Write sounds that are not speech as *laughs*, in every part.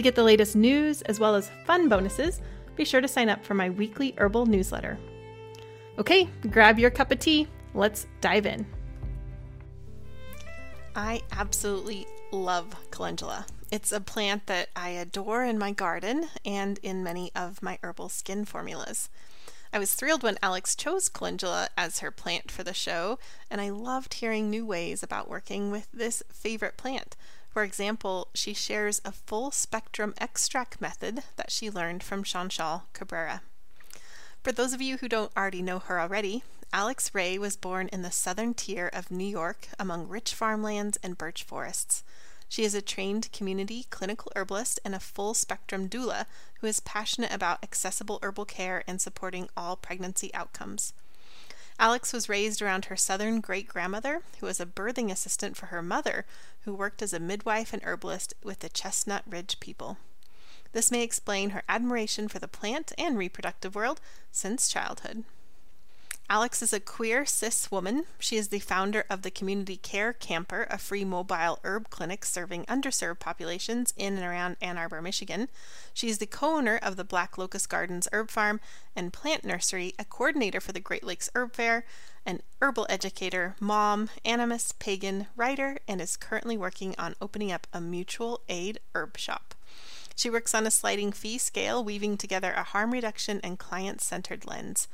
To get the latest news as well as fun bonuses, be sure to sign up for my weekly herbal newsletter. Okay, grab your cup of tea. Let's dive in. I absolutely love calendula. It's a plant that I adore in my garden and in many of my herbal skin formulas. I was thrilled when Alex chose calendula as her plant for the show, and I loved hearing new ways about working with this favorite plant. For example, she shares a full spectrum extract method that she learned from Chanchal Cabrera. For those of you who don't already know her already, Alex Ray was born in the southern tier of New York among rich farmlands and birch forests. She is a trained community clinical herbalist and a full spectrum doula who is passionate about accessible herbal care and supporting all pregnancy outcomes. Alex was raised around her southern great grandmother, who was a birthing assistant for her mother, who worked as a midwife and herbalist with the Chestnut Ridge people. This may explain her admiration for the plant and reproductive world since childhood. Alex is a queer cis woman. She is the founder of the Community Care Camper, a free mobile herb clinic serving underserved populations in and around Ann Arbor, Michigan. She is the co owner of the Black Locust Gardens Herb Farm and Plant Nursery, a coordinator for the Great Lakes Herb Fair, an herbal educator, mom, animist, pagan, writer, and is currently working on opening up a mutual aid herb shop. She works on a sliding fee scale, weaving together a harm reduction and client centered lens.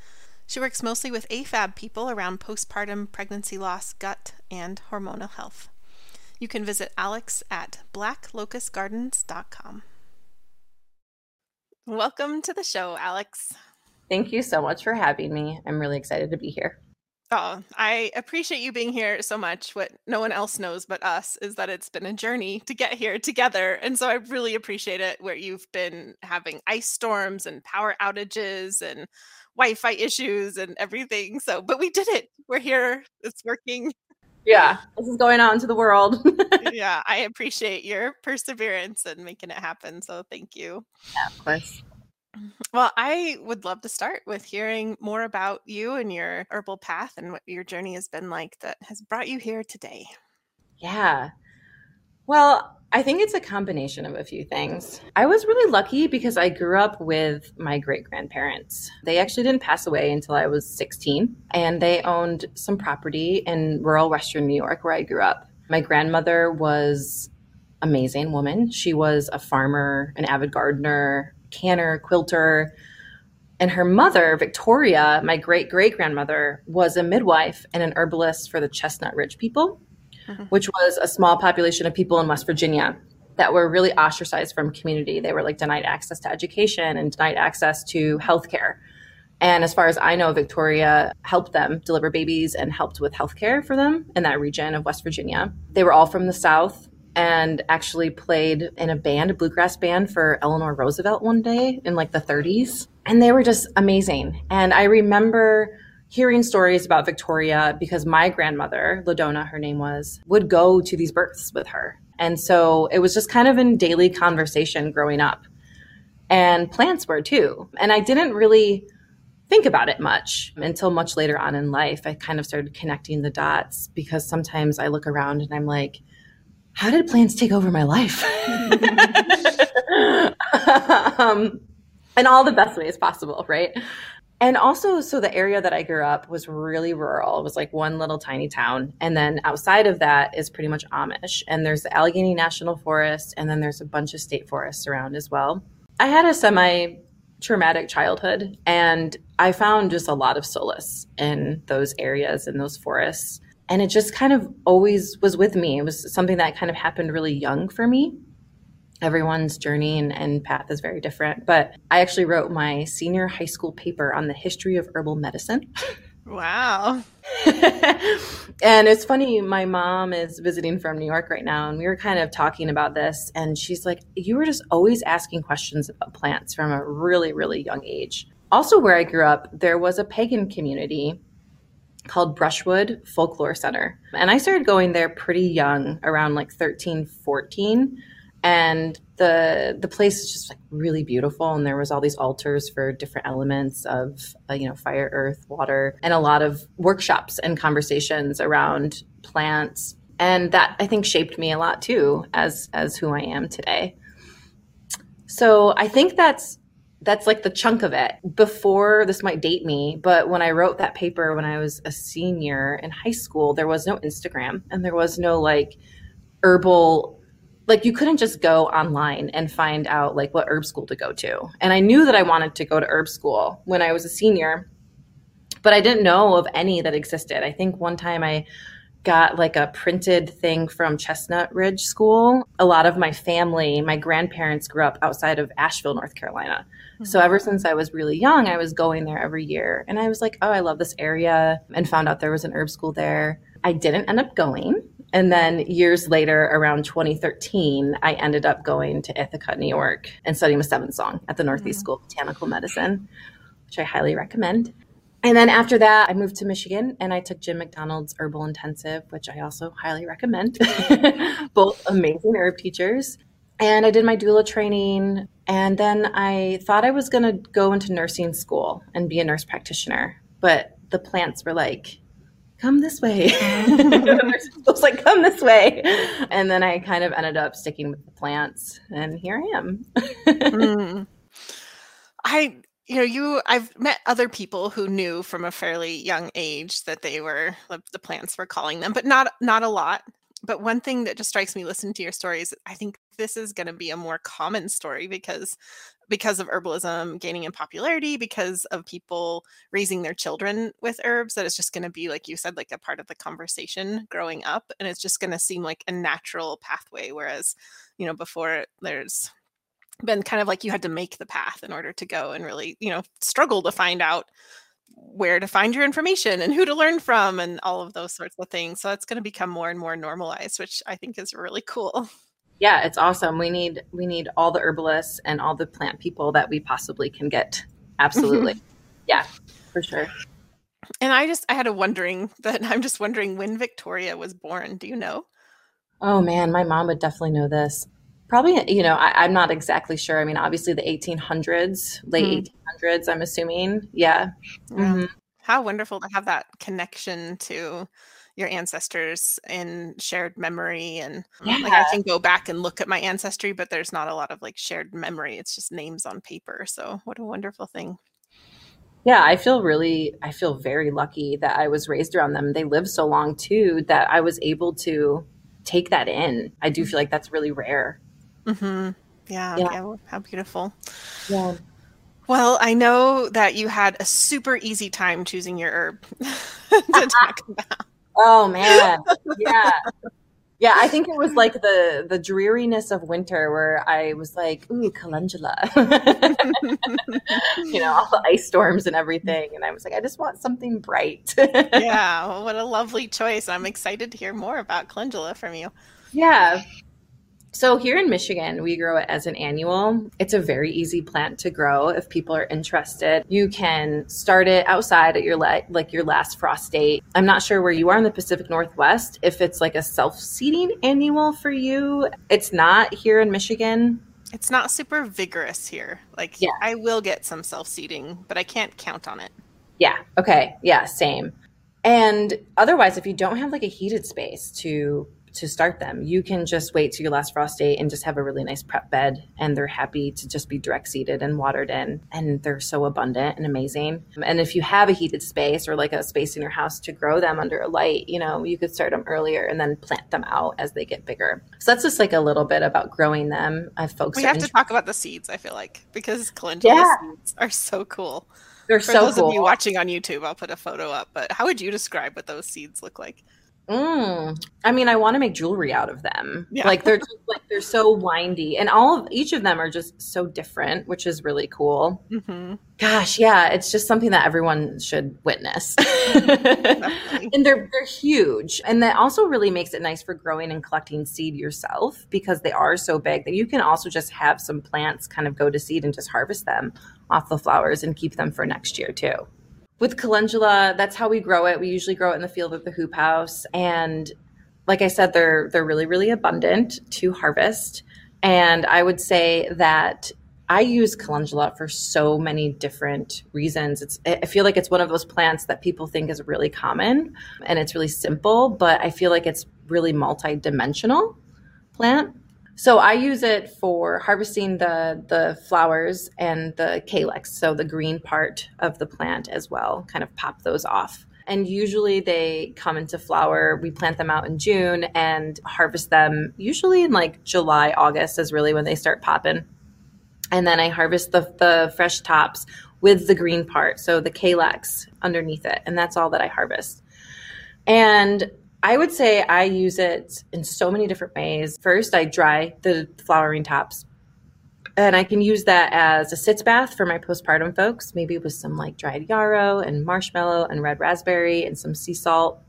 She works mostly with AFAB people around postpartum pregnancy loss, gut, and hormonal health. You can visit Alex at blacklocustgardens.com. Welcome to the show, Alex. Thank you so much for having me. I'm really excited to be here. Oh, I appreciate you being here so much. What no one else knows but us is that it's been a journey to get here together. And so I really appreciate it where you've been having ice storms and power outages and Wi-Fi issues and everything. So, but we did it. We're here. It's working. Yeah, *laughs* this is going out into the world. *laughs* yeah, I appreciate your perseverance and making it happen. So, thank you. Yeah, of course. Well, I would love to start with hearing more about you and your herbal path and what your journey has been like that has brought you here today. Yeah. Well, I think it's a combination of a few things. I was really lucky because I grew up with my great grandparents. They actually didn't pass away until I was 16, and they owned some property in rural Western New York where I grew up. My grandmother was amazing woman. She was a farmer, an avid gardener, canner, quilter. And her mother, Victoria, my great great grandmother, was a midwife and an herbalist for the Chestnut Ridge people *laughs* which was a small population of people in West Virginia that were really ostracized from community. They were like denied access to education and denied access to healthcare. And as far as I know, Victoria helped them deliver babies and helped with healthcare for them in that region of West Virginia. They were all from the South and actually played in a band, a bluegrass band for Eleanor Roosevelt one day in like the 30s. And they were just amazing. And I remember hearing stories about Victoria because my grandmother, Ladona, her name was, would go to these births with her. And so it was just kind of in daily conversation growing up. And plants were too. And I didn't really think about it much until much later on in life. I kind of started connecting the dots because sometimes I look around and I'm like, how did plants take over my life? *laughs* *laughs* um, in all the best ways possible, right? And also, so the area that I grew up was really rural. It was like one little tiny town. And then outside of that is pretty much Amish. And there's the Allegheny National Forest, and then there's a bunch of state forests around as well. I had a semi traumatic childhood. And I found just a lot of solace in those areas, in those forests. And it just kind of always was with me. It was something that kind of happened really young for me. Everyone's journey and, and path is very different. But I actually wrote my senior high school paper on the history of herbal medicine. Wow. *laughs* and it's funny, my mom is visiting from New York right now, and we were kind of talking about this. And she's like, You were just always asking questions about plants from a really, really young age. Also, where I grew up, there was a pagan community called Brushwood Folklore Center. And I started going there pretty young, around like 13, 14 and the the place is just like really beautiful. And there was all these altars for different elements of uh, you know fire earth water and a lot of workshops and conversations around plants. And that i think shaped me a lot too as as who i am today. So i think that's that's like the chunk of it. Before this might date me but when i wrote that paper when i was a senior in high school there was no instagram and there was no like herbal like you couldn't just go online and find out like what herb school to go to. And I knew that I wanted to go to herb school when I was a senior, but I didn't know of any that existed. I think one time I got like a printed thing from Chestnut Ridge School. A lot of my family, my grandparents grew up outside of Asheville, North Carolina. Mm-hmm. So ever since I was really young, I was going there every year. And I was like, oh, I love this area and found out there was an herb school there. I didn't end up going and then years later, around 2013, I ended up going to Ithaca, New York, and studying with Seven Song at the Northeast mm-hmm. School of Botanical Medicine, which I highly recommend. And then after that, I moved to Michigan and I took Jim McDonald's Herbal Intensive, which I also highly recommend. *laughs* Both amazing herb teachers. And I did my doula training. And then I thought I was going to go into nursing school and be a nurse practitioner. But the plants were like, come this way. *laughs* I was like, come this way. And then I kind of ended up sticking with the plants, and here I am. mm. *laughs* I, you know, you, I've met other people who knew from a fairly young age that they were the plants were calling them, but not not a lot. But one thing that just strikes me listening to your stories, I think this is going to be a more common story because because of herbalism gaining in popularity, because of people raising their children with herbs, that it's just going to be, like you said, like a part of the conversation growing up. And it's just going to seem like a natural pathway. Whereas, you know, before there's been kind of like you had to make the path in order to go and really, you know, struggle to find out where to find your information and who to learn from and all of those sorts of things. So it's going to become more and more normalized, which I think is really cool. Yeah, it's awesome. We need we need all the herbalists and all the plant people that we possibly can get. Absolutely. yeah, for sure. And I just I had a wondering *laughs* that I'm just wondering when Victoria was born. Do you know? Oh man, my mom would definitely know this. Probably, you know, I, am not exactly sure. I mean, obviously the 1800s, late mm. 1800s. I'm assuming. Yeah. yeah. Mm-hmm. How wonderful to have that connection to your ancestors in shared memory and yeah. like I can go back and look at my ancestry but there's not a lot of like shared memory it's just names on paper so what a wonderful thing yeah i feel really i feel very lucky that i was raised around them they lived so long too that i was able to take that in i do feel like that's really rare mm-hmm. yeah, yeah yeah how beautiful yeah well, I know that you had a super easy time choosing your herb *laughs* to talk *laughs* about. Oh man, yeah, yeah. I think it was like the the dreariness of winter where I was like, "Ooh, calendula," *laughs* you know, all the ice storms and everything, and I was like, "I just want something bright." *laughs* yeah, what a lovely choice! I'm excited to hear more about calendula from you. Yeah, so here in Michigan, we grow it as an annual. It's a very easy plant to grow if people are interested. You can start it outside at your la- like your last frost date. I'm not sure where you are in the Pacific Northwest if it's like a self-seeding annual for you. It's not here in Michigan. It's not super vigorous here. Like yeah. I will get some self-seeding, but I can't count on it. Yeah. Okay. Yeah, same. And otherwise if you don't have like a heated space to to start them. You can just wait to your last frost date and just have a really nice prep bed, and they're happy to just be direct seeded and watered in, and they're so abundant and amazing. And if you have a heated space or like a space in your house to grow them under a light, you know, you could start them earlier and then plant them out as they get bigger. So that's just like a little bit about growing them. I folks we have to talk about the seeds. I feel like because calendula yeah. seeds are so cool. They're For so those cool. of you watching on YouTube, I'll put a photo up. But how would you describe what those seeds look like? Mm. I mean, I want to make jewelry out of them. Yeah. Like they're just like they're so windy, and all of each of them are just so different, which is really cool. Mm-hmm. Gosh, yeah, it's just something that everyone should witness. *laughs* and they're they're huge, and that also really makes it nice for growing and collecting seed yourself because they are so big that you can also just have some plants kind of go to seed and just harvest them off the flowers and keep them for next year too with calendula, that's how we grow it. We usually grow it in the field of the hoop house. And like I said, they're they're really, really abundant to harvest. And I would say that I use calendula for so many different reasons. It's I feel like it's one of those plants that people think is really common and it's really simple, but I feel like it's really multi-dimensional plant. So I use it for harvesting the the flowers and the calyx, so the green part of the plant as well. Kind of pop those off. And usually they come into flower. We plant them out in June and harvest them usually in like July, August is really when they start popping. And then I harvest the, the fresh tops with the green part, so the calyx underneath it. And that's all that I harvest. And I would say I use it in so many different ways. First, I dry the flowering tops. And I can use that as a sitz bath for my postpartum folks, maybe with some like dried yarrow and marshmallow and red raspberry and some sea salt.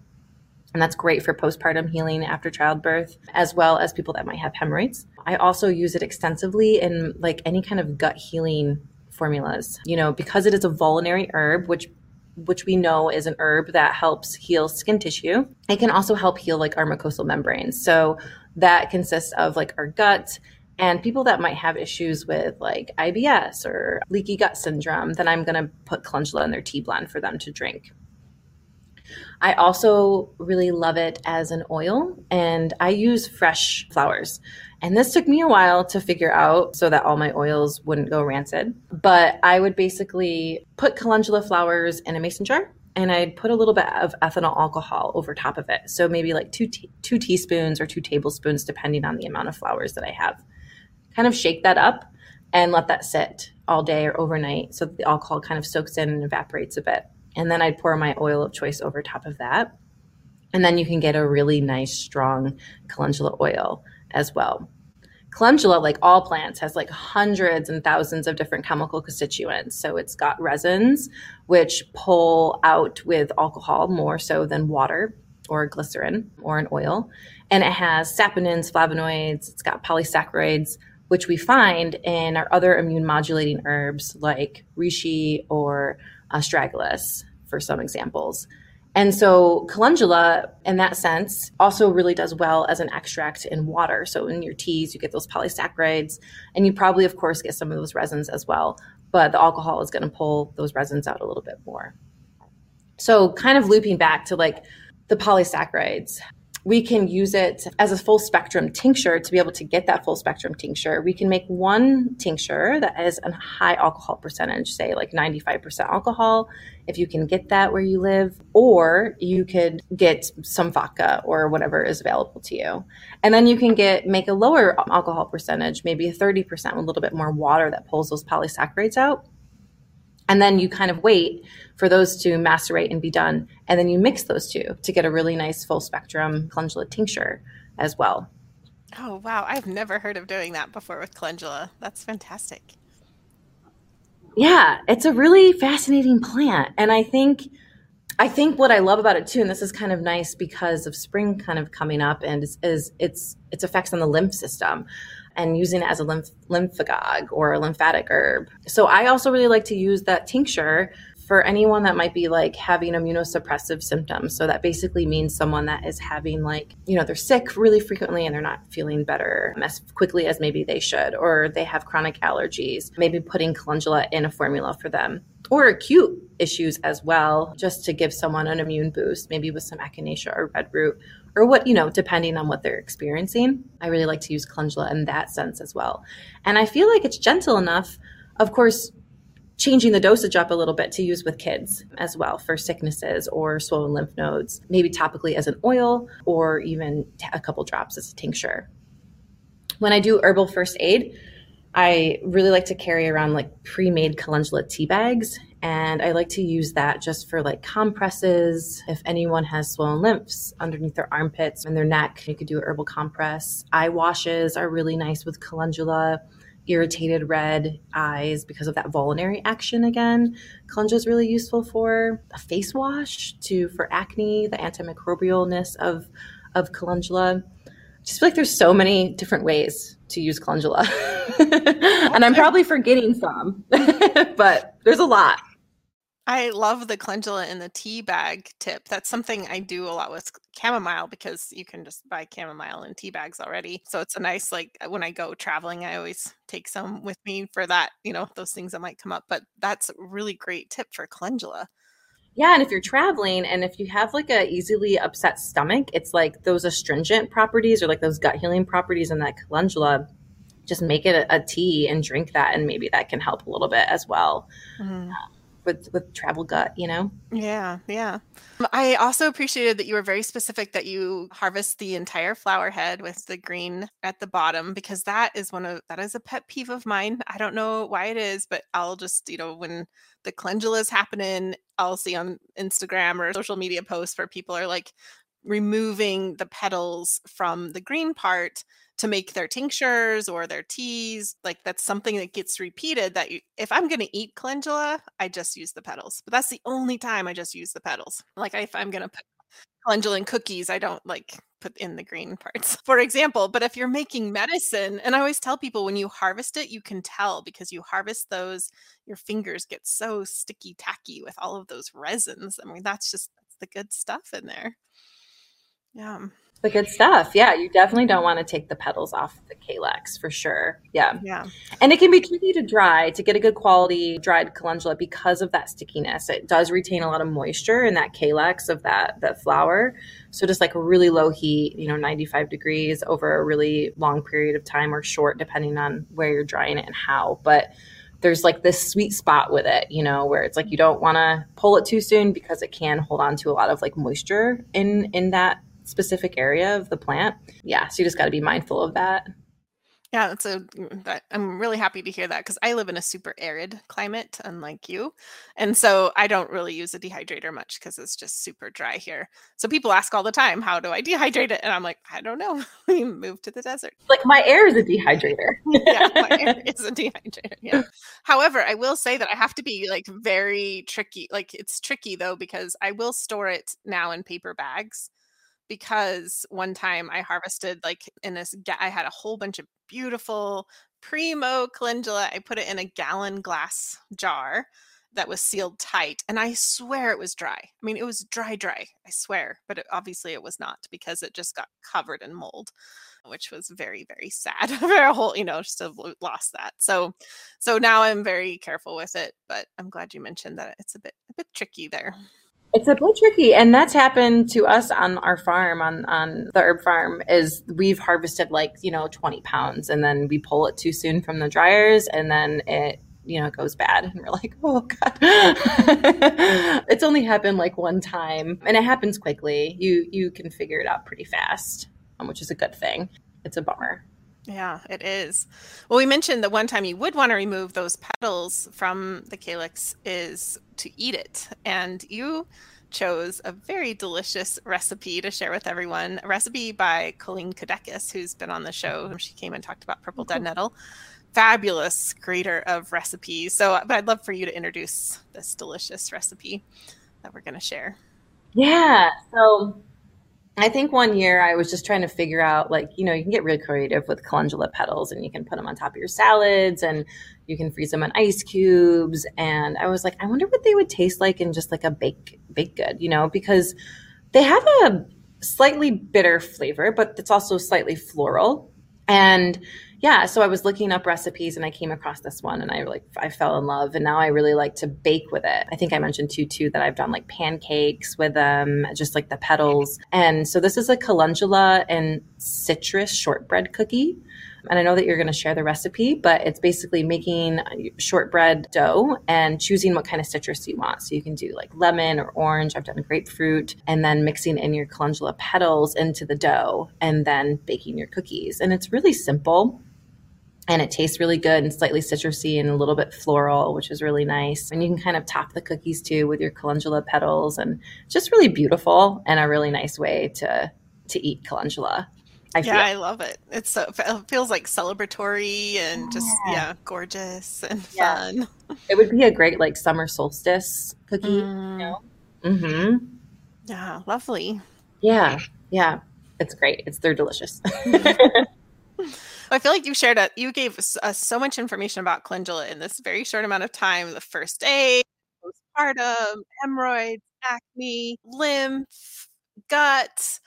And that's great for postpartum healing after childbirth, as well as people that might have hemorrhoids. I also use it extensively in like any kind of gut healing formulas. You know, because it is a vulnerary herb, which which we know is an herb that helps heal skin tissue. It can also help heal like our mucosal membranes. So that consists of like our gut and people that might have issues with like IBS or leaky gut syndrome, then I'm going to put calendula in their tea blend for them to drink. I also really love it as an oil, and I use fresh flowers. And this took me a while to figure out so that all my oils wouldn't go rancid. But I would basically put calendula flowers in a mason jar and I'd put a little bit of ethanol alcohol over top of it. So maybe like two, te- two teaspoons or two tablespoons, depending on the amount of flowers that I have. Kind of shake that up and let that sit all day or overnight so the alcohol kind of soaks in and evaporates a bit. And then I'd pour my oil of choice over top of that. And then you can get a really nice, strong calendula oil as well. Calendula, like all plants, has like hundreds and thousands of different chemical constituents. So it's got resins, which pull out with alcohol more so than water or glycerin or an oil. And it has saponins, flavonoids, it's got polysaccharides, which we find in our other immune modulating herbs like reishi or uh, astragalus, for some examples. And so calendula, in that sense, also really does well as an extract in water. So in your teas, you get those polysaccharides, and you probably, of course, get some of those resins as well. But the alcohol is going to pull those resins out a little bit more. So, kind of looping back to like the polysaccharides, we can use it as a full spectrum tincture to be able to get that full spectrum tincture. We can make one tincture that has a high alcohol percentage, say like 95% alcohol, if you can get that where you live, or you could get some vodka or whatever is available to you. And then you can get make a lower alcohol percentage, maybe a 30% with a little bit more water that pulls those polysaccharides out. And then you kind of wait for those to macerate and be done. And then you mix those two to get a really nice full spectrum calendula tincture as well. Oh, wow. I've never heard of doing that before with calendula. That's fantastic. Yeah, it's a really fascinating plant. And I think I think what I love about it too, and this is kind of nice because of spring kind of coming up and is, is its its effects on the lymph system and using it as a lymph, lymphagogue or a lymphatic herb. So I also really like to use that tincture for anyone that might be like having immunosuppressive symptoms. So that basically means someone that is having like, you know, they're sick really frequently and they're not feeling better as quickly as maybe they should, or they have chronic allergies, maybe putting calendula in a formula for them. Or acute issues as well, just to give someone an immune boost, maybe with some echinacea or red root or what, you know, depending on what they're experiencing. I really like to use calendula in that sense as well. And I feel like it's gentle enough. Of course, changing the dosage up a little bit to use with kids as well for sicknesses or swollen lymph nodes, maybe topically as an oil or even a couple drops as a tincture. When I do herbal first aid, I really like to carry around like pre-made calendula tea bags and I like to use that just for like compresses. If anyone has swollen lymphs underneath their armpits and their neck, you could do a herbal compress. Eye washes are really nice with calendula irritated red eyes because of that vulnerary action again. Calendula is really useful for a face wash to for acne, the antimicrobialness of of calendula. I Just feel like there's so many different ways to use calendula. *laughs* and I'm probably forgetting some, *laughs* but there's a lot. I love the calendula in the tea bag tip. That's something I do a lot with chamomile because you can just buy chamomile in tea bags already. So it's a nice like uh, when I go traveling, I always take some with me for that, you know, those things that might come up. But that's a really great tip for calendula. Yeah, and if you're traveling and if you have like a easily upset stomach, it's like those astringent properties or like those gut healing properties in that calendula. Just make it a, a tea and drink that, and maybe that can help a little bit as well. Mm with with travel gut you know? Yeah yeah. I also appreciated that you were very specific that you harvest the entire flower head with the green at the bottom because that is one of that is a pet peeve of mine. I don't know why it is but i'll just you know when the calendula is happening i'll see on instagram or social media posts where people are like removing the petals from the green part to make their tinctures or their teas. Like that's something that gets repeated that you, if I'm going to eat calendula, I just use the petals. But that's the only time I just use the petals. Like if I'm going to put calendula in cookies, I don't like put in the green *laughs* parts, for example. But if you're making medicine, and I always tell people when you harvest it, you can tell because you harvest those, your fingers get so sticky tacky with all of those resins. I mean, that's just that's the good stuff in there. Yeah. The good stuff. Yeah, you definitely don't want to take the petals off the calyx for sure. Yeah. Yeah. And it can be tricky to dry to get a good quality dried calendula because of that stickiness. It does retain a lot of moisture in that calyx of that that flower. So just like really low heat, you know, 95 degrees over a really long period of time or short depending on where you're drying it and how. But there's like this sweet spot with it, you know, where it's like you don't want to pull it too soon because it can hold on to a lot of like moisture in in that specific area of the plant. Yeah, so you just got to be mindful of that. Yeah, that's a that, I'm really happy to hear that because I live in a super arid climate, unlike you, and so I don't really use a dehydrator much because it's just super dry here. So people ask all the time, "How do I dehydrate it?" And I'm like, "I don't know. *laughs* we moved to the desert." Like my air is a dehydrator. yeah, my *laughs* air is a dehydrator. Yeah. However, I will say that I have to be like very tricky. Like it's tricky though because I will store it now in paper bags because one time I harvested like in this I had a whole bunch of beautiful primo calendula. I put it in a gallon glass jar that was sealed tight and I swear it was dry. I mean it was dry dry, I swear, but it, obviously it was not because it just got covered in mold which was very very sad *laughs* for a whole you know just have lost that so so now i'm very careful with it but i'm glad you mentioned that it's a bit a bit tricky there it's a bit tricky, and that's happened to us on our farm, on on the herb farm. Is we've harvested like you know twenty pounds, and then we pull it too soon from the dryers, and then it you know goes bad, and we're like, oh god. *laughs* it's only happened like one time, and it happens quickly. You you can figure it out pretty fast, which is a good thing. It's a bummer. Yeah, it is. Well, we mentioned that one time you would want to remove those petals from the calyx is to eat it. And you chose a very delicious recipe to share with everyone. A recipe by Colleen Codekas, who's been on the show. Mm-hmm. She came and talked about purple dead mm-hmm. nettle. Fabulous creator of recipes. So, but I'd love for you to introduce this delicious recipe that we're going to share. Yeah. So I think one year I was just trying to figure out, like, you know, you can get really creative with calendula petals and you can put them on top of your salads and you can freeze them in ice cubes. And I was like, I wonder what they would taste like in just like a bake, baked good, you know, because they have a slightly bitter flavor, but it's also slightly floral. And yeah, so I was looking up recipes and I came across this one and I like I fell in love and now I really like to bake with it. I think I mentioned too too that I've done like pancakes with them, just like the petals. And so this is a calendula and citrus shortbread cookie. And I know that you're going to share the recipe, but it's basically making uh, shortbread dough and choosing what kind of citrus you want. So you can do like lemon or orange. I've done grapefruit, and then mixing in your calendula petals into the dough and then baking your cookies. And it's really simple and it tastes really good and slightly citrusy and a little bit floral, which is really nice. And you can kind of top the cookies too with your calendula petals, and just really beautiful and a really nice way to to eat calendula. I yeah, I love it. It's so it feels like celebratory and just yeah, yeah gorgeous and yeah. fun. It would be a great like summer solstice cookie. Mm. You know? Mm-hmm. Yeah, lovely. Yeah, yeah, it's great. It's they're delicious. *laughs* *laughs* I feel like you shared a you gave us, so much information about calendula in this very short amount of time. The first aid, postpartum, hemorrhoids, acne, lymph, gut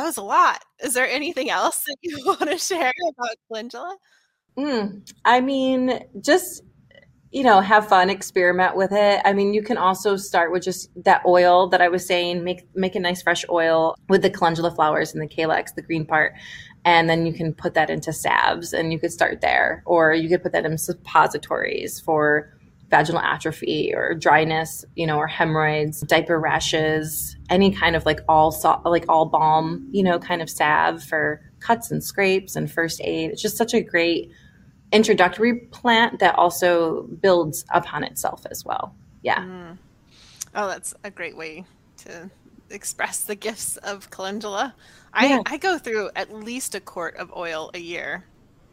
that was a lot. Is there anything else that you *laughs* want to share about calendula? Mm, I mean, just you know, have fun, experiment with it. I mean, you can also start with just that oil that I was saying. Make make a nice fresh oil with the calendula flowers and the calyx, the green part, and then you can put that into salves, and you could start there, or you could put that in suppositories for vaginal atrophy or dryness, you know, or hemorrhoids, diaper rashes, any kind of like all so- like all balm, you know, kind of salve for cuts and scrapes and first aid. It's just such a great introductory plant that also builds upon itself as well. Yeah. Mm. Oh, that's a great way to express the gifts of calendula. Yeah. I, I go through at least a quart of oil a year.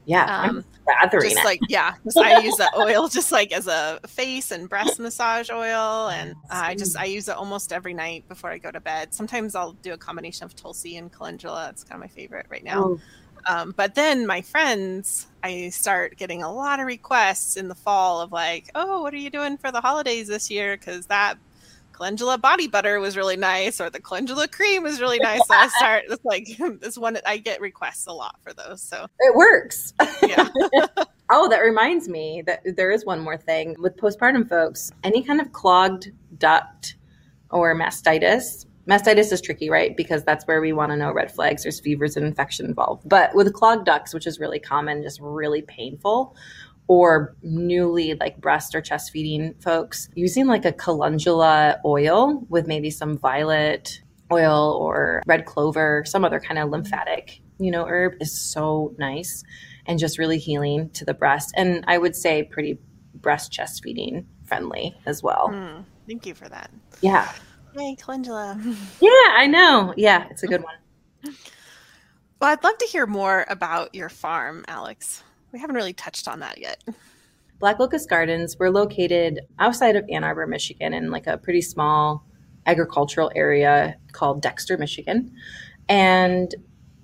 Yeah, um, just it. like yeah, *laughs* I use that oil just like as a face and breast massage oil, and uh, I just I use it almost every night before I go to bed. Sometimes I'll do a combination of tulsi and calendula. It's kind of my favorite right now. Oh. Um, but then my friends, I start getting a lot of requests in the fall of like, oh, what are you doing for the holidays this year? Because that calendula body butter was really nice or the calendula cream was really nice so i *laughs* start it's like *laughs* this one i get requests a lot for those so it works yeah *laughs* oh that reminds me that there is one more thing with postpartum folks any kind of clogged duct or mastitis Mastitis is tricky, right? Because that's where we want to know red flags. There's fevers and infection involved. But with clogged ducts, which is really common, just really painful, or newly like breast or chest feeding folks using like a calendula oil with maybe some violet oil or red clover, some other kind of lymphatic, you know, herb is so nice and just really healing to the breast. And I would say pretty breast chest feeding friendly as well. Mm, thank you for that. Yeah. Hey, calendula. *laughs* Yeah, I know. Yeah, it's a good one. Well, I'd love to hear more about your farm, Alex. We haven't really touched on that yet. Black Locust Gardens, we're located outside of Ann Arbor, Michigan, in like a pretty small agricultural area called Dexter, Michigan. And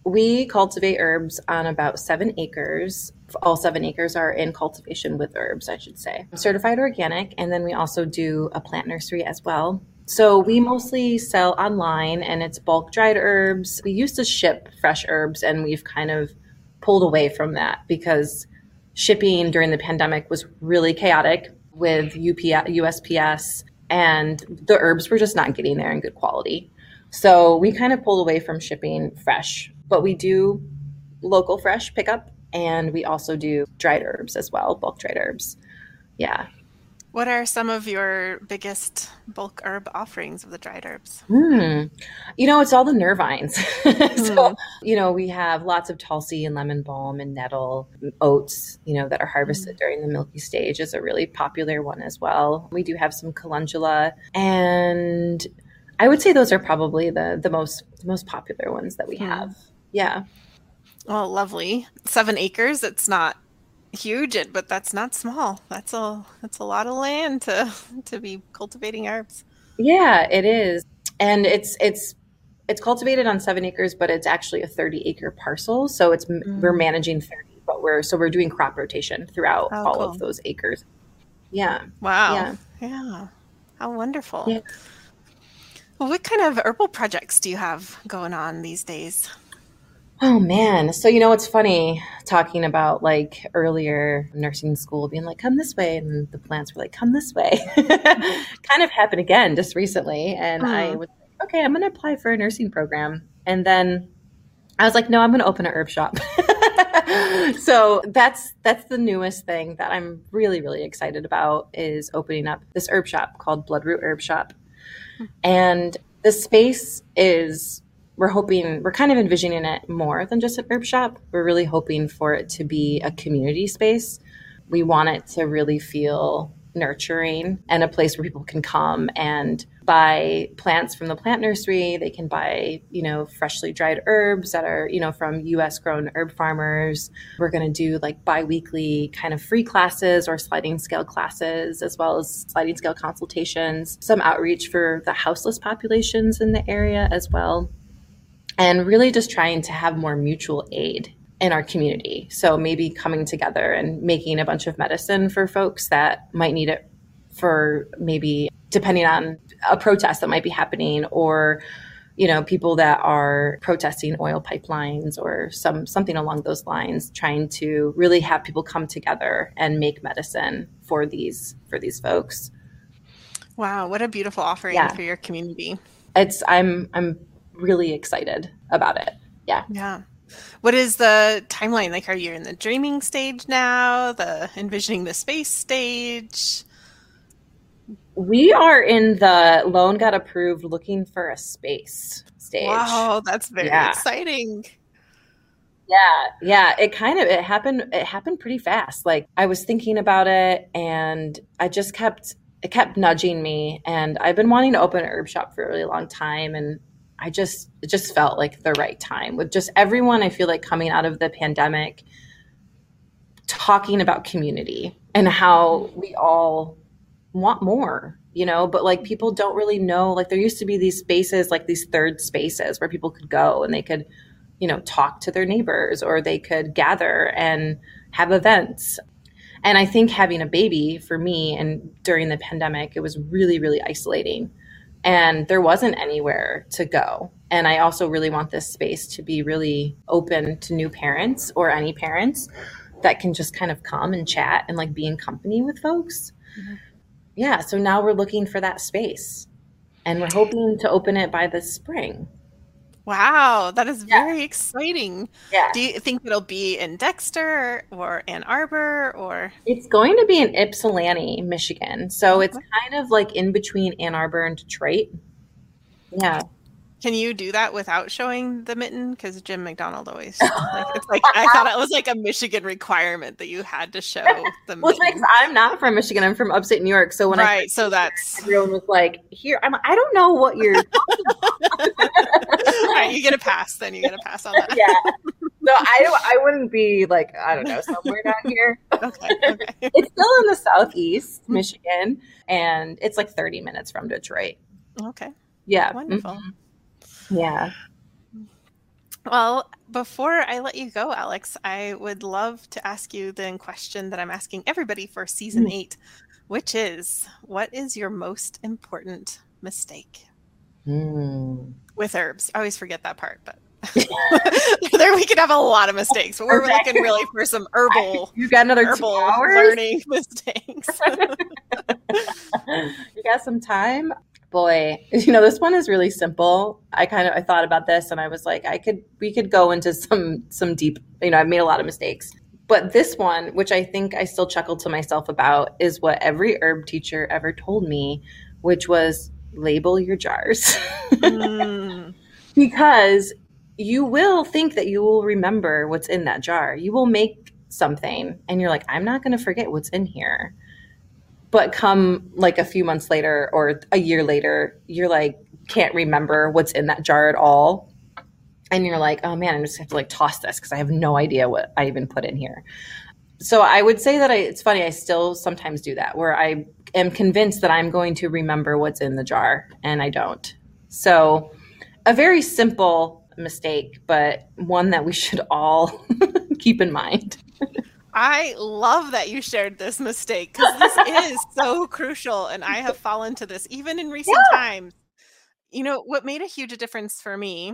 we cultivate herbs on about seven acres. All seven acres are in cultivation with herbs, I should say. Certified organic. And then we also do a plant nursery as well. So we mostly sell online and it's bulk dried herbs. We used to ship fresh herbs and we've kind of pulled away from that because shipping during the pandemic was really chaotic with UPS, USPS, and the herbs were just not getting there in good quality. So we kind of pulled away from shipping fresh, but we do local fresh pickup and we also do dried herbs as well, bulk dried herbs. Yeah. What are some of your biggest bulk herb offerings of the dried herbs? Mm. You know, it's all the nervines. *laughs* so, mm. you know, we have lots of tulsi and lemon balm and nettle, oats, you know, that are harvested mm. during the milky stage is a really popular one as well. We do have some calendula and I would say those are probably the the most the most popular ones that we hmm. have. Yeah. Well, lovely. Seven acres. It's not huge, it, but that's not small. That's a that's a lot of land to to be cultivating herbs. Yeah, it is, and it's it's it's cultivated on seven acres, but it's actually a thirty acre parcel. So it's mm. we're managing thirty, but we're so we're doing crop rotation throughout oh, all cool. of those acres. Yeah. Wow. Yeah. Yeah. How wonderful. Yeah. Well, what kind of herbal projects do you have going on these days? Oh man. So you know it's funny talking about like earlier nursing school being like come this way and the plants were like come this way. *laughs* kind of happened again just recently and I Mm. was like okay, I'm going to apply for a nursing program. And then I was like no, I'm going to open an herb shop. *laughs* so that's that's the newest thing that I'm really really excited about is opening up this herb shop called Bloodroot Herb Shop. And the space is we're hoping we're kind of envisioning it more than just an herb shop. We're really hoping for it to be a community space. We want it to really feel nurturing and a place where people can come and buy plants from the plant nursery. They can buy, you know, freshly dried herbs that are, you know, from US grown herb farmers. We're going to do like bi-weekly kind of free classes or sliding scale classes as well as sliding scale consultations, some outreach for the houseless populations in the area as well and really just trying to have more mutual aid in our community. So maybe coming together and making a bunch of medicine for folks that might need it for maybe depending on a protest that might be happening or you know people that are protesting oil pipelines or some something along those lines trying to really have people come together and make medicine for these for these folks Wow, what a beautiful offering Yeah. for your community. it's i'm i'm really excited about it yeah Yeah. What is the timeline? Like, are you in the dreaming stage now? The envisioning the space stage? We are in the loan got approved looking for a space stage. Wow, that's very Yeah. exciting. Yeah, yeah. It kind of it happened it happened pretty fast. Like I was thinking about it and I just kept it kept nudging me and I've been wanting to open an herb shop for a really long time and I just it just felt like the right time. With just everyone I feel like coming out of the pandemic talking about community and how we all want more, you know, but like people don't really know like there used to be these spaces like these third spaces where people could go and they could you know talk to their neighbors or they could gather and have events. And i think having a baby for me and during the pandemic it was really really isolating and there wasn't anywhere to go. And i also really want this space to be really open to new parents or any parents that can just kind of come and chat and like be in company with folks. Mhm. yeah so now we're looking for that space. And we're hoping to open it by the spring Wow, that is Yeah. very exciting. yeah Do you think it'll be in Dexter or Ann Arbor or? It's going to be in Ypsilanti, Michigan. So it's kind of like in between Ann Arbor and Detroit. Yeah. Can you do that without showing the mitten? Because Jim McDonald always *laughs* like it's like I thought it was like a Michigan requirement that you had to show *laughs* the Well, mitten. nice. I'm not from Michigan. I'm from upstate New York. So when I right, so that's everyone was like, "Here, I'm. I don't know what you're." *laughs* right. You get a pass, then you get a pass on that. yeah. No, I don't. I wouldn't be like I don't know somewhere down here. Okay, okay. It's still in the southeast, Michigan, and it's like 30 minutes from Detroit. Okay. Yeah. Wonderful. Mhm. Yeah. Well, before I let you go, Alex, I would love to ask you the question that I'm asking everybody for season Mm. eight, which is what is your most important mistake Hmm. with herbs? I always forget that part, but *laughs* *laughs* there we could have a lot of mistakes, but we're Okay. looking really for some herbal *laughs* You got another two herbal learning mistakes. you got some time boy *laughs* you know this one is really simple i kind of i thought about this and i was like i could we could go into some some deep you know i've made a lot of mistakes but this one which i think i still chuckle to myself about is what every herb teacher ever told me which was label your jars Mm, *laughs* because you will think that you will remember what's in that jar. You will make something and you're like, I'm not going to forget what's in here. But come like a few months later or a year later, you're like, can't remember what's in that jar at all. And you're like, oh man, I'm just have to like toss this because I have no idea what I even put in here. So I would say that I, it's funny, I still sometimes do that where I am convinced that I'm going to remember what's in the jar and I don't. So a very simple mistake, but one that we should all *laughs* keep in mind. *laughs* I love that you shared this mistake because this *laughs* is so crucial, and I have fallen to this even in recent times. You know, what made a huge difference for me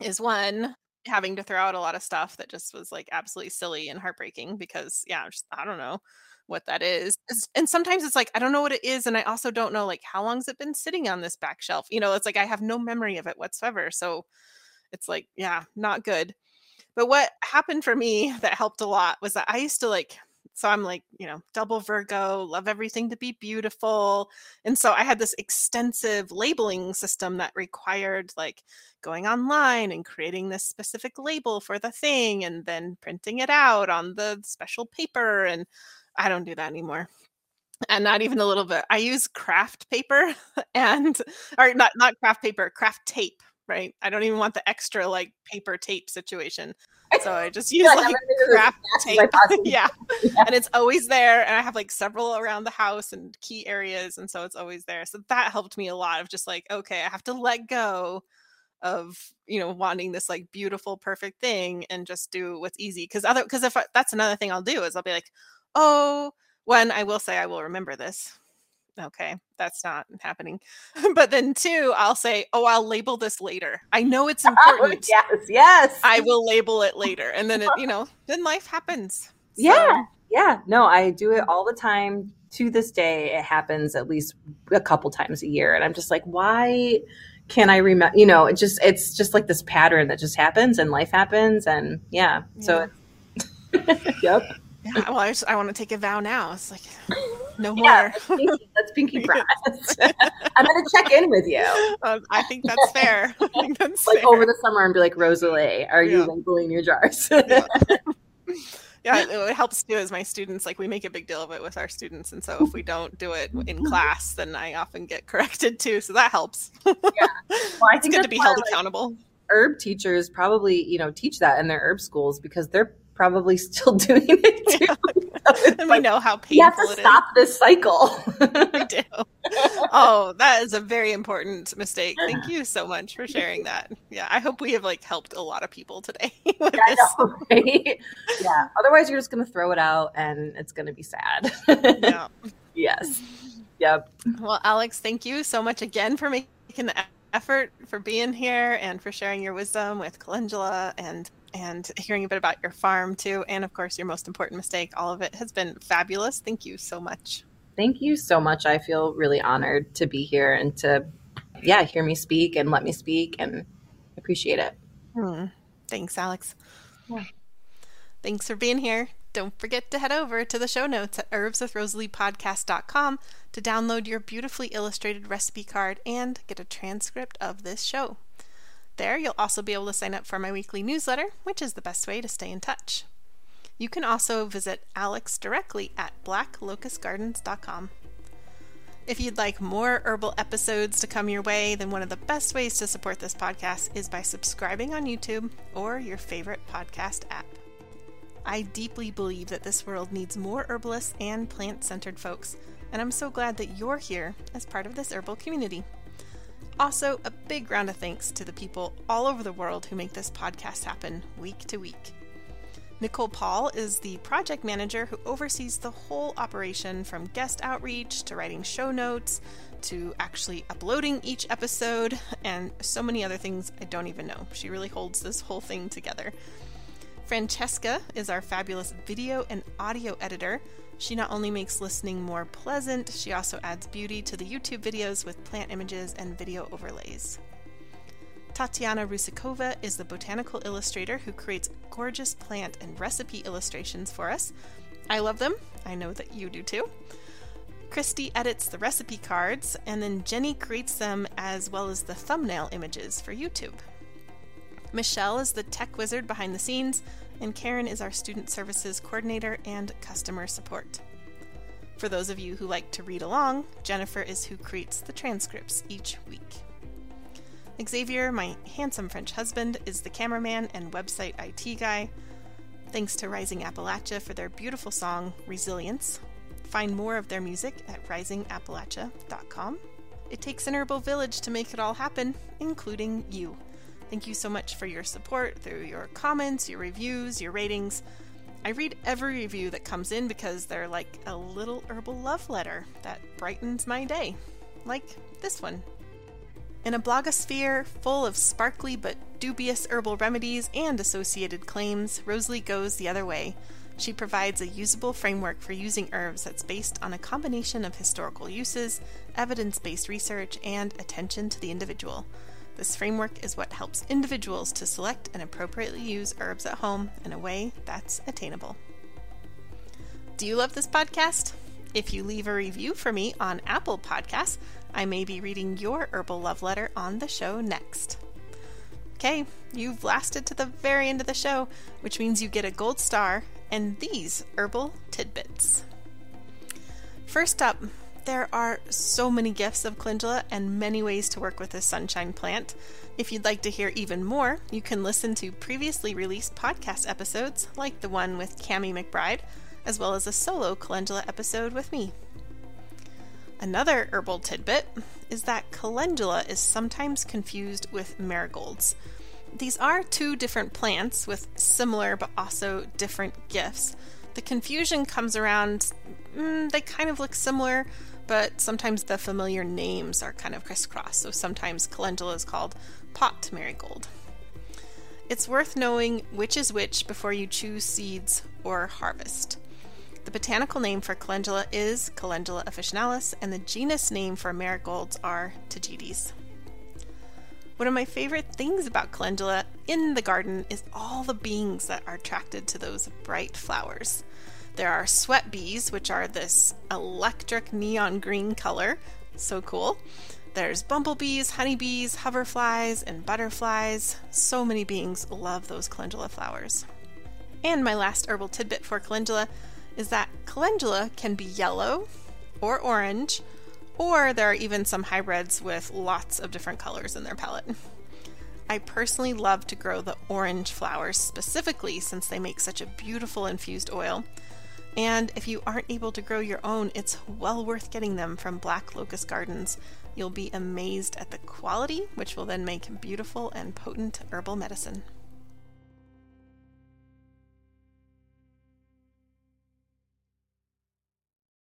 is one, having to throw out a lot of stuff that just was like absolutely silly and heartbreaking because yeah, just, I don't know what that is. And sometimes it's like I don't know what it is and I also don't know like how long's it been sitting on this back shelf. You know, it's like I have no memory of it whatsoever. So it's like yeah, not good. But what happened for me that helped a lot was that I used to like so I'm like, you know, double Virgo, love everything to be beautiful. And so I had this extensive labeling system that required like going online and creating this specific label for the thing and then printing it out on the special paper. And I don't do that anymore. And not even a little bit. I use craft paper *laughs* and, or not, not craft paper, craft tape, right? I don't even want the extra like paper tape situation. So I just *laughs* use like craft tape. *laughs* yeah. *laughs* yeah. And it's always there. And I have like several around the house and key areas. And so it's always there. So that helped me a lot of just like, okay, I have to let go of, you know, wanting this like beautiful, perfect thing and just do what's easy. Cause other, cause if I, that's another thing I'll do is I'll be like, oh, when I will say I will remember this okay, that's not happening. *laughs* but then two, I'll say, oh, I'll label this later. I know it's *laughs* oh, important. Oh, yes, yes. I will label it later. And then it, you *laughs* know, then life happens. So. Yeah. Yeah. No, I do it mm. all the time. To this day, it happens at least a couple times a year. And I'm just like, why can I remember? You know, it just, it's just like this pattern that just happens and life happens. And yeah. yeah. So, yep. Yeah, well, I, just, I want to take a vow now. It's like no more. *laughs* Yeah, that's pinky, that's pinky promise. I'm going to check in with you. Um, I think that's fair. *laughs* Think that's like fair. over the summer and be like, Rosalie, are you labeling your jars? yeah. *laughs* yeah, it helps too as my students like we make a big deal of it with our students, and so if we don't do it in class, then I often get corrected too. So that helps. yeah, well, I think it's good to be held like, accountable. Herb teachers probably you know teach that in their herb schools because they're probably still *laughs* doing it too. *laughs* And we know how painful it is. you have to stop is. this cycle. *laughs* we do. Oh, that is a very important mistake. Thank you so much for sharing that. Yeah, I hope we have like helped a lot of people today with yeah, this. Know, right? Yeah. Otherwise, you're just going to throw it out, and it's going to be sad. yeah. Yes. Yep. Well, Alex, thank you so much again for making the effort for being here and for sharing your wisdom with Calendula and and hearing a bit about your farm too, and of course your most important mistake. All of it has been fabulous. Thank you so much. Thank you so much. I feel really honored to be here and to, yeah, hear me speak and let me speak and appreciate it. Hmm. Thanks, Alex. Yeah. Thanks for being here. Don't forget to head over to the show notes at herbswithrosaliepodcast.com to download your beautifully illustrated recipe card and get a transcript of this show. There, you'll also be able to sign up for my weekly newsletter, which is the best way to stay in touch. You can also visit Alex directly at blacklocustgardens.com. If you'd like more herbal episodes to come your way, then one of the best ways to support this podcast is by subscribing on YouTube or your favorite podcast app. I deeply believe that this world needs more herbalists and plant centered folks, and I'm so glad that you're here as part of this herbal community. Also, a big round of thanks to the people all over the world who make this podcast happen week to week. Nicole Paul is the project manager who oversees the whole operation from guest outreach to writing show notes to actually uploading each episode and so many other things I don't even know. She really holds this whole thing together. Francesca is our fabulous video and audio editor she not only makes listening more pleasant, she also adds beauty to the YouTube videos with plant images and video overlays. Tatiana Rusikova is the botanical illustrator who creates gorgeous plant and recipe illustrations for us. I love them. I know that you do too. Christy edits the recipe cards, and then Jenny creates them as well as the thumbnail images for YouTube. Michelle is the tech wizard behind the scenes, and Karen is our student services coordinator and customer support. For those of you who like to read along, Jennifer is who creates the transcripts each week. Xavier, my handsome French husband, is the cameraman and website IT guy. Thanks to Rising Appalachia for their beautiful song, Resilience. Find more of their music at risingappalachia.com. It takes an herbal village to make it all happen, including you. Thank you so much for your support through your comments, your reviews, your ratings. I read every review that comes in because they're like a little herbal love letter that brightens my day, like this one. In a blogosphere full of sparkly but dubious herbal remedies and associated claims, Rosalie goes the other way. She provides a usable framework for using herbs that's based on a combination of historical uses, evidence based research, and attention to the individual. This framework is what helps individuals to select and appropriately use herbs at home in a way that's attainable. Do you love this podcast? If you leave a review for me on Apple Podcasts, I may be reading your herbal love letter on the show next. Okay, you've lasted to the very end of the show, which means you get a gold star and these herbal tidbits. First up, there are so many gifts of calendula and many ways to work with this sunshine plant. If you'd like to hear even more, you can listen to previously released podcast episodes, like the one with Cami McBride, as well as a solo calendula episode with me. Another herbal tidbit is that calendula is sometimes confused with marigolds. These are two different plants with similar but also different gifts. The confusion comes around, mm, they kind of look similar, but sometimes the familiar names are kind of crisscross. So sometimes calendula is called pot marigold. It's worth knowing which is which before you choose seeds or harvest. The botanical name for calendula is Calendula officinalis, and the genus name for marigolds are Tagetes. One of my favorite things about calendula in the garden is all the beings that are attracted to those bright flowers. There are sweat bees, which are this electric neon green color. So cool. There's bumblebees, honeybees, hoverflies, and butterflies. So many beings love those calendula flowers. And my last herbal tidbit for calendula is that calendula can be yellow or orange, or there are even some hybrids with lots of different colors in their palette. I personally love to grow the orange flowers specifically since they make such a beautiful infused oil. And if you aren't able to grow your own, it's well worth getting them from Black Locust Gardens. You'll be amazed at the quality, which will then make beautiful and potent herbal medicine.